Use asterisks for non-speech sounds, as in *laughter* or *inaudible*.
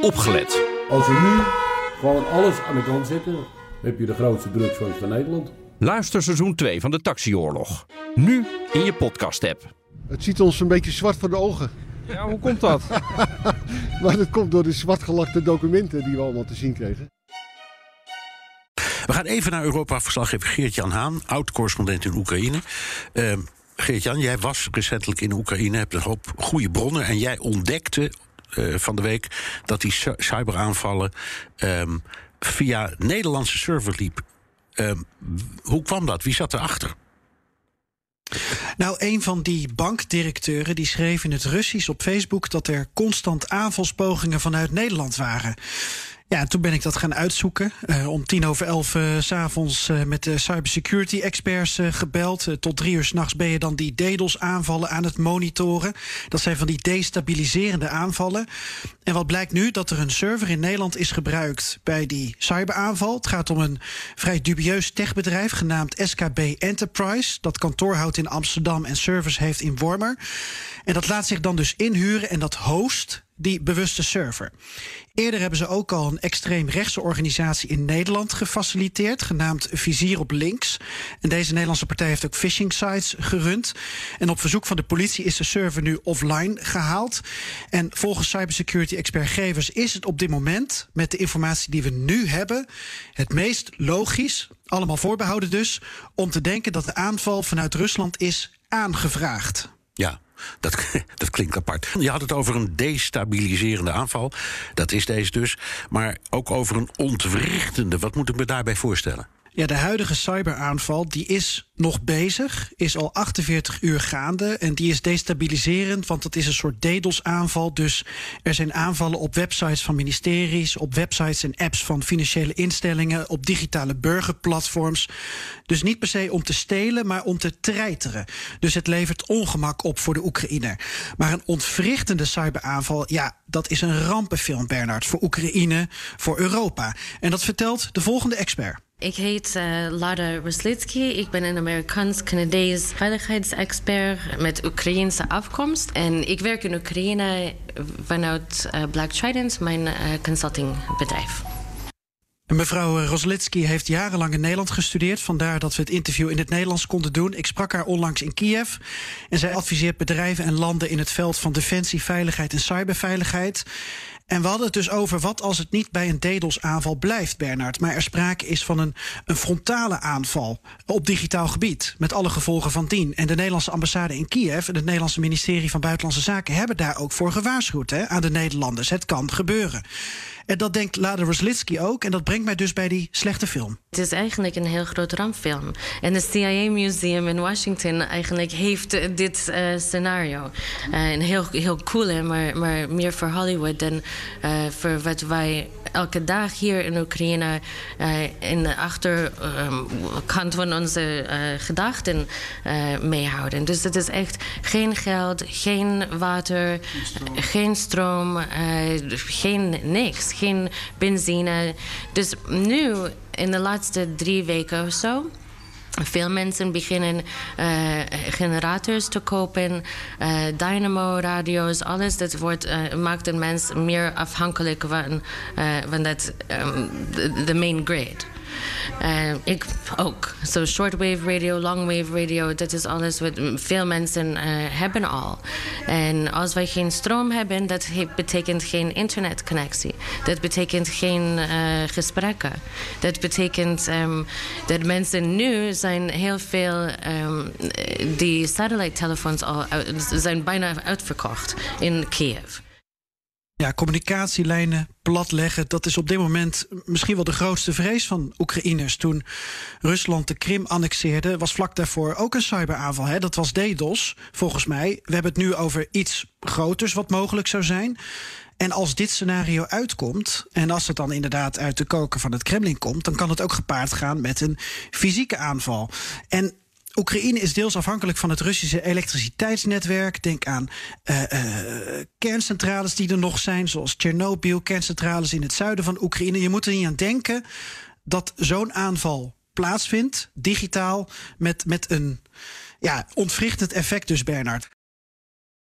opgelet. Als we nu gewoon alles aan de kant zetten, heb je de grootste drugsfans van Nederland. Luister seizoen 2 van de Taxioorlog. Nu in je podcast-app. Het ziet ons een beetje zwart voor de ogen. Ja, hoe komt dat? *laughs* Maar dat komt door de zwartgelakte documenten die we allemaal te zien kregen. We gaan even naar Europa-verslaggever Geert-Jan Haan, oud-correspondent in Oekraïne. Uh, Geert-Jan, jij was recentelijk in Oekraïne, hebt een hoop goede bronnen... en jij ontdekte van de week dat die cyberaanvallen um, via Nederlandse server liep. Um, hoe kwam dat? Wie zat erachter? Nou, een van die bankdirecteuren die schreef in het Russisch op Facebook dat er constant aanvalspogingen vanuit Nederland waren. Ja, toen ben ik dat gaan uitzoeken. Uh, om tien over elf uh, s'avonds uh, met de cybersecurity experts gebeld. tot drie uur s'nachts ben je dan die DDoS aanvallen aan het monitoren. Dat zijn van die destabiliserende aanvallen. En wat blijkt nu? Dat er een server in Nederland is gebruikt bij die cyberaanval. Het gaat om een vrij dubieus techbedrijf genaamd SKB Enterprise. Dat kantoor houdt in Amsterdam en servers heeft in Wormer. En dat laat zich dan dus inhuren en dat host die bewuste server. Eerder hebben ze ook al een extreem rechtse organisatie in Nederland gefaciliteerd, genaamd Vizier op Links. En deze Nederlandse partij heeft ook phishing sites gerund. En op verzoek van de politie is de server nu offline gehaald. En volgens cybersecurity-expert Gevers is het op dit moment, met de informatie die we nu hebben, het meest logisch, allemaal voorbehouden dus, om te denken dat de aanval vanuit Rusland is aangevraagd. Ja, dat, *laughs* dat klinkt apart. Je had het over een destabiliserende aanval. Dat is deze dus. Maar ook over een ontwrichtende. Wat moet ik me daarbij voorstellen? Ja, de huidige cyberaanval die is nog bezig, is al 48 uur gaande en die is destabiliserend, want het is een soort DDoS-aanval. Dus er zijn aanvallen op websites van ministeries, op websites en apps van financiële instellingen, op digitale burgerplatforms. Dus niet per se om te stelen, maar om te treiteren. Dus het levert ongemak op voor de Oekraïner. Maar een ontwrichtende cyberaanval, ja, dat is een rampenfilm, Bernard, voor Oekraïne, voor Europa. En dat vertelt de volgende expert. Ik heet uh, Lara Ruslitsky. Ik ben een Amerikaans-Canadees veiligheidsexpert met Oekraïense afkomst. En ik werk in Oekraïne vanuit uh, Black Trident, mijn uh, consultingbedrijf. Mevrouw Roslitsky heeft jarenlang in Nederland gestudeerd. Vandaar dat we het interview in het Nederlands konden doen. Ik sprak haar onlangs in Kiev. En zij adviseert bedrijven en landen in het veld van defensie, veiligheid en cyberveiligheid. En we hadden het dus over wat als het niet bij een DDoS-aanval blijft, Bernard. Maar er sprake is van een, een frontale aanval op digitaal gebied. Met alle gevolgen van dien. En de Nederlandse ambassade in Kiev en het Nederlandse ministerie van Buitenlandse Zaken hebben daar ook voor gewaarschuwd hè, aan de Nederlanders. Het kan gebeuren. En dat denkt Lada Roslitsky ook. En dat brengt mij dus bij die slechte film. Het is eigenlijk een heel groot rampfilm. En het CIA Museum in Washington eigenlijk heeft dit uh, scenario. Een heel, heel cool, maar, maar meer voor Hollywood dan voor wat wij elke dag hier in Oekraïne in de achterkant van onze gedachten meehouden. Dus het is echt geen geld, geen water, geen stroom, geen niks geen benzine. Dus nu, in de laatste drie weken of zo. Veel mensen beginnen uh, generators te kopen, uh, dynamo-radio's, alles. Dat wordt, uh, maakt een mens meer afhankelijk van, van dat, um, de main grid. Uh, ik ook. Zo so shortwave radio, longwave radio, dat is alles wat veel mensen uh, hebben al. En als wij geen stroom hebben, dat betekent geen internetconnectie. Dat betekent geen uh, gesprekken. Dat betekent um, dat mensen nu zijn heel veel um, die satellite-telefoons al zijn bijna uitverkocht in Kiev. Ja, communicatielijnen platleggen, dat is op dit moment misschien wel de grootste vrees van Oekraïners. Toen Rusland de Krim annexeerde, was vlak daarvoor ook een cyberaanval. Hè? Dat was DDoS, volgens mij. We hebben het nu over iets groters wat mogelijk zou zijn. En als dit scenario uitkomt, en als het dan inderdaad uit de koker van het Kremlin komt, dan kan het ook gepaard gaan met een fysieke aanval. En Oekraïne is deels afhankelijk van het Russische elektriciteitsnetwerk. Denk aan uh, uh, kerncentrales die er nog zijn, zoals Tsjernobyl, kerncentrales in het zuiden van Oekraïne. Je moet er niet aan denken dat zo'n aanval plaatsvindt, digitaal, met, met een ja, ontwrichtend effect dus, Bernard.